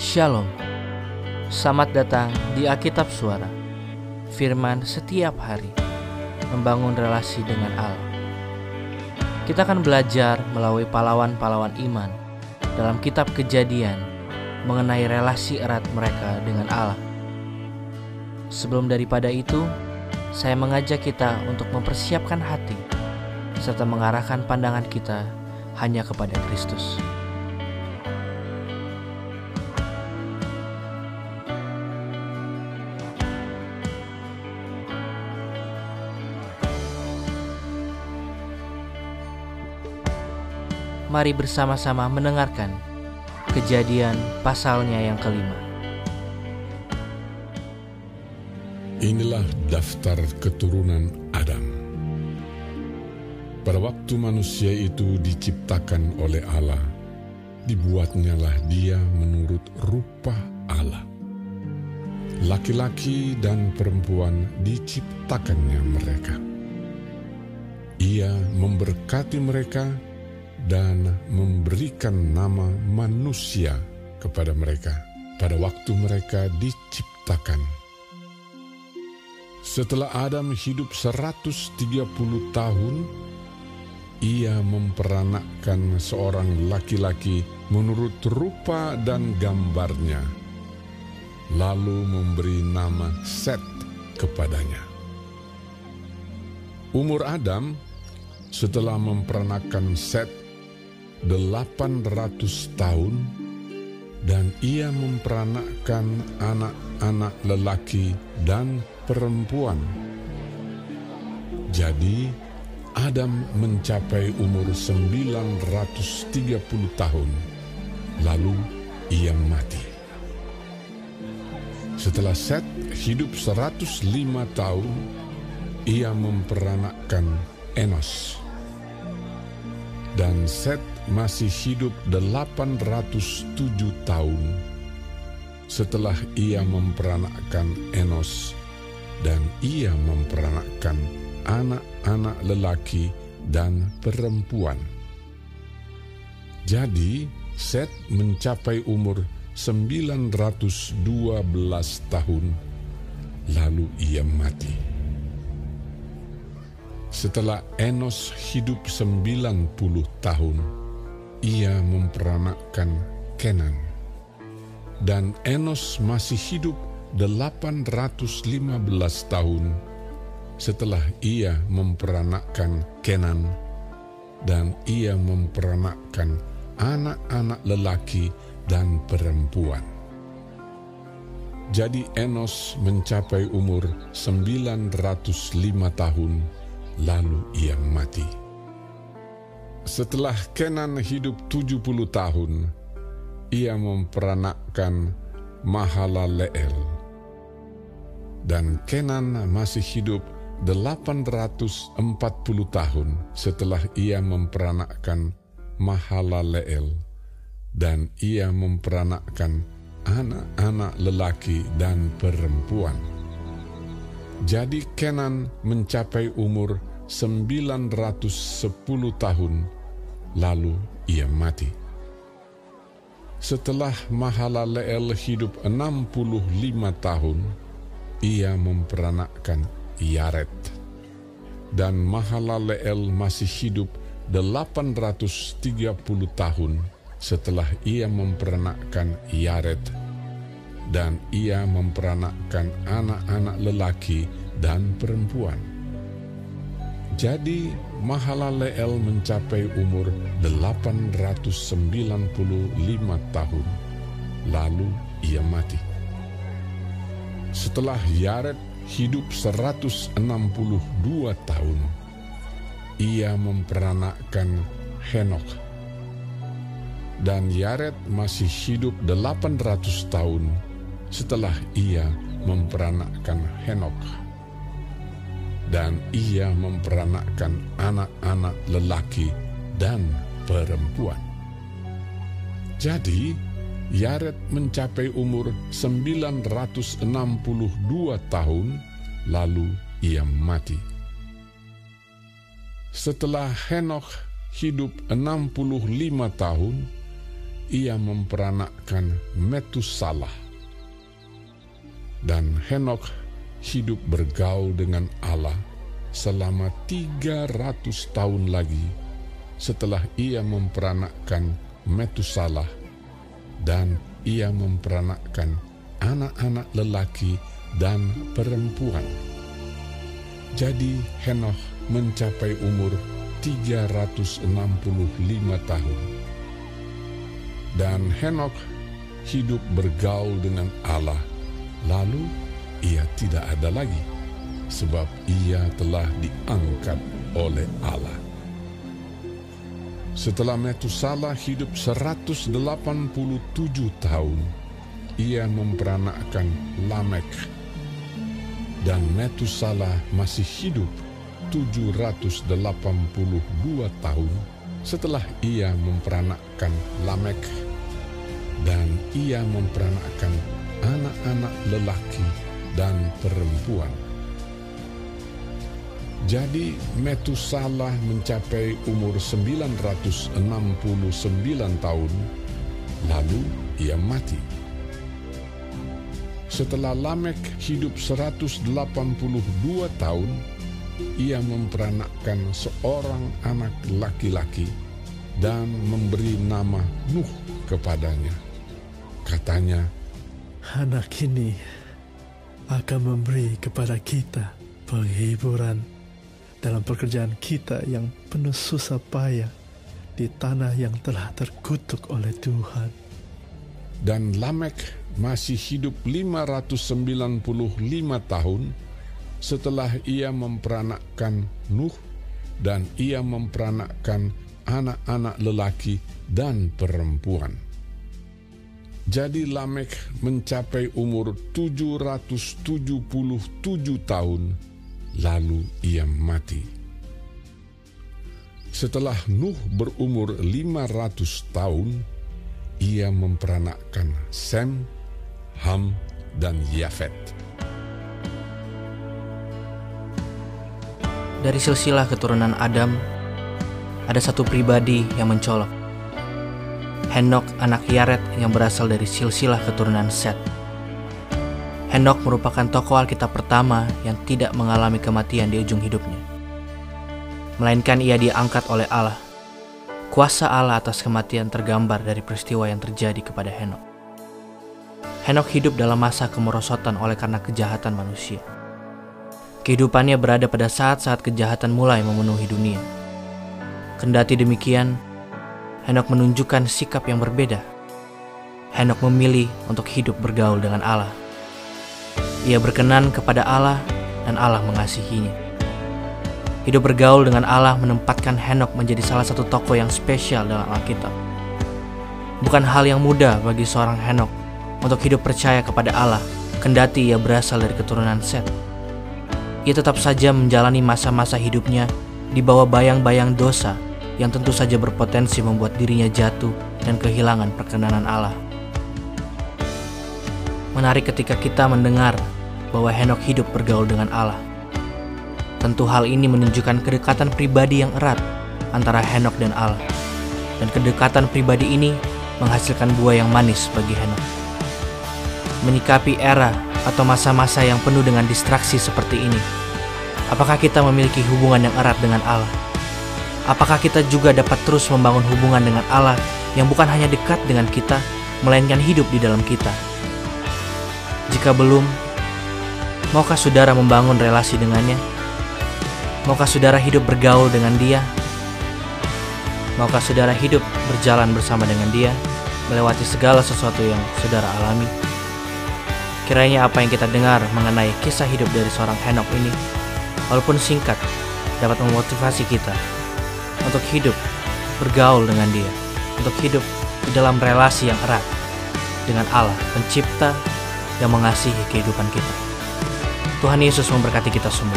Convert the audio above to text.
Shalom, selamat datang di Alkitab Suara. Firman setiap hari membangun relasi dengan Allah. Kita akan belajar melalui pahlawan-pahlawan iman dalam Kitab Kejadian mengenai relasi erat mereka dengan Allah. Sebelum daripada itu, saya mengajak kita untuk mempersiapkan hati serta mengarahkan pandangan kita hanya kepada Kristus. Mari bersama-sama mendengarkan kejadian pasalnya yang kelima. Inilah daftar keturunan Adam. Pada waktu manusia itu diciptakan oleh Allah, dibuatnyalah dia menurut rupa Allah. Laki-laki dan perempuan diciptakannya mereka. Ia memberkati mereka dan memberikan nama manusia kepada mereka pada waktu mereka diciptakan. Setelah Adam hidup 130 tahun, ia memperanakkan seorang laki-laki menurut rupa dan gambarnya, lalu memberi nama Set kepadanya. Umur Adam setelah memperanakan Set 800 tahun dan ia memperanakkan anak-anak lelaki dan perempuan. Jadi Adam mencapai umur 930 tahun, lalu ia mati. Setelah Set hidup 105 tahun, ia memperanakkan Enos. Dan Set masih hidup 807 tahun setelah ia memperanakkan Enos dan ia memperanakkan anak-anak lelaki dan perempuan. Jadi, Set mencapai umur 912 tahun, lalu ia mati. Setelah Enos hidup 90 tahun, ia memperanakkan Kenan. Dan Enos masih hidup 815 tahun setelah ia memperanakkan Kenan dan ia memperanakkan anak-anak lelaki dan perempuan. Jadi Enos mencapai umur 905 tahun lalu ia mati. Setelah Kenan hidup 70 tahun, ia memperanakkan Mahalaleel. Dan Kenan masih hidup 840 tahun setelah ia memperanakkan Mahalaleel. Dan ia memperanakkan anak-anak lelaki dan perempuan. Jadi Kenan mencapai umur 910 tahun, lalu ia mati. Setelah Mahalaleel hidup 65 tahun, ia memperanakkan Yaret. Dan Mahalaleel masih hidup 830 tahun setelah ia memperanakkan Yaret. Dan ia memperanakkan anak-anak lelaki dan perempuan. Jadi Mahalaleel mencapai umur 895 tahun, lalu ia mati. Setelah Yared hidup 162 tahun, ia memperanakkan Henok. Dan Yared masih hidup 800 tahun setelah ia memperanakkan Henok dan ia memperanakkan anak-anak lelaki dan perempuan. Jadi, Yared mencapai umur 962 tahun, lalu ia mati. Setelah Henokh hidup 65 tahun, ia memperanakkan Metusalah. Dan Henok hidup bergaul dengan Allah selama 300 tahun lagi setelah ia memperanakkan Metusalah dan ia memperanakkan anak-anak lelaki dan perempuan. Jadi Henokh mencapai umur 365 tahun. Dan Henok hidup bergaul dengan Allah, lalu ia tidak ada lagi, sebab ia telah diangkat oleh Allah. Setelah Metusala hidup 187 tahun, ia memperanakkan Lamek. Dan Metusala masih hidup 782 tahun setelah ia memperanakkan Lamek dan ia memperanakkan anak-anak lelaki dan perempuan. Jadi Metusalah mencapai umur 969 tahun, lalu ia mati. Setelah Lamek hidup 182 tahun, ia memperanakkan seorang anak laki-laki dan memberi nama Nuh kepadanya. Katanya, Anak ini akan memberi kepada kita penghiburan dalam pekerjaan kita yang penuh susah payah di tanah yang telah terkutuk oleh Tuhan. Dan Lamek masih hidup 595 tahun setelah ia memperanakkan Nuh dan ia memperanakkan anak-anak lelaki dan perempuan. Jadi Lamek mencapai umur 777 tahun, lalu ia mati. Setelah Nuh berumur 500 tahun, ia memperanakkan Sem, Ham, dan Yafet. Dari silsilah keturunan Adam, ada satu pribadi yang mencolok. Henok anak Yaret yang berasal dari silsilah keturunan Set. Henok merupakan tokoh Alkitab pertama yang tidak mengalami kematian di ujung hidupnya. Melainkan ia diangkat oleh Allah. Kuasa Allah atas kematian tergambar dari peristiwa yang terjadi kepada Henok. Henok hidup dalam masa kemerosotan oleh karena kejahatan manusia. Kehidupannya berada pada saat-saat kejahatan mulai memenuhi dunia. Kendati demikian, Henok menunjukkan sikap yang berbeda. Henok memilih untuk hidup bergaul dengan Allah. Ia berkenan kepada Allah dan Allah mengasihinya. Hidup bergaul dengan Allah menempatkan Henok menjadi salah satu tokoh yang spesial dalam Alkitab. Bukan hal yang mudah bagi seorang Henok untuk hidup percaya kepada Allah, kendati ia berasal dari keturunan Seth ia tetap saja menjalani masa-masa hidupnya di bawah bayang-bayang dosa yang tentu saja berpotensi membuat dirinya jatuh dan kehilangan perkenanan Allah. Menarik ketika kita mendengar bahwa Henok hidup bergaul dengan Allah. Tentu hal ini menunjukkan kedekatan pribadi yang erat antara Henok dan Allah. Dan kedekatan pribadi ini menghasilkan buah yang manis bagi Henok. Menyikapi era atau masa-masa yang penuh dengan distraksi seperti ini? Apakah kita memiliki hubungan yang erat dengan Allah? Apakah kita juga dapat terus membangun hubungan dengan Allah yang bukan hanya dekat dengan kita, melainkan hidup di dalam kita? Jika belum, maukah saudara membangun relasi dengannya? Maukah saudara hidup bergaul dengan dia? Maukah saudara hidup berjalan bersama dengan dia, melewati segala sesuatu yang saudara alami? Kiranya apa yang kita dengar mengenai kisah hidup dari seorang Henok ini, walaupun singkat, dapat memotivasi kita untuk hidup bergaul dengan dia, untuk hidup di dalam relasi yang erat dengan Allah, pencipta yang mengasihi kehidupan kita. Tuhan Yesus memberkati kita semua.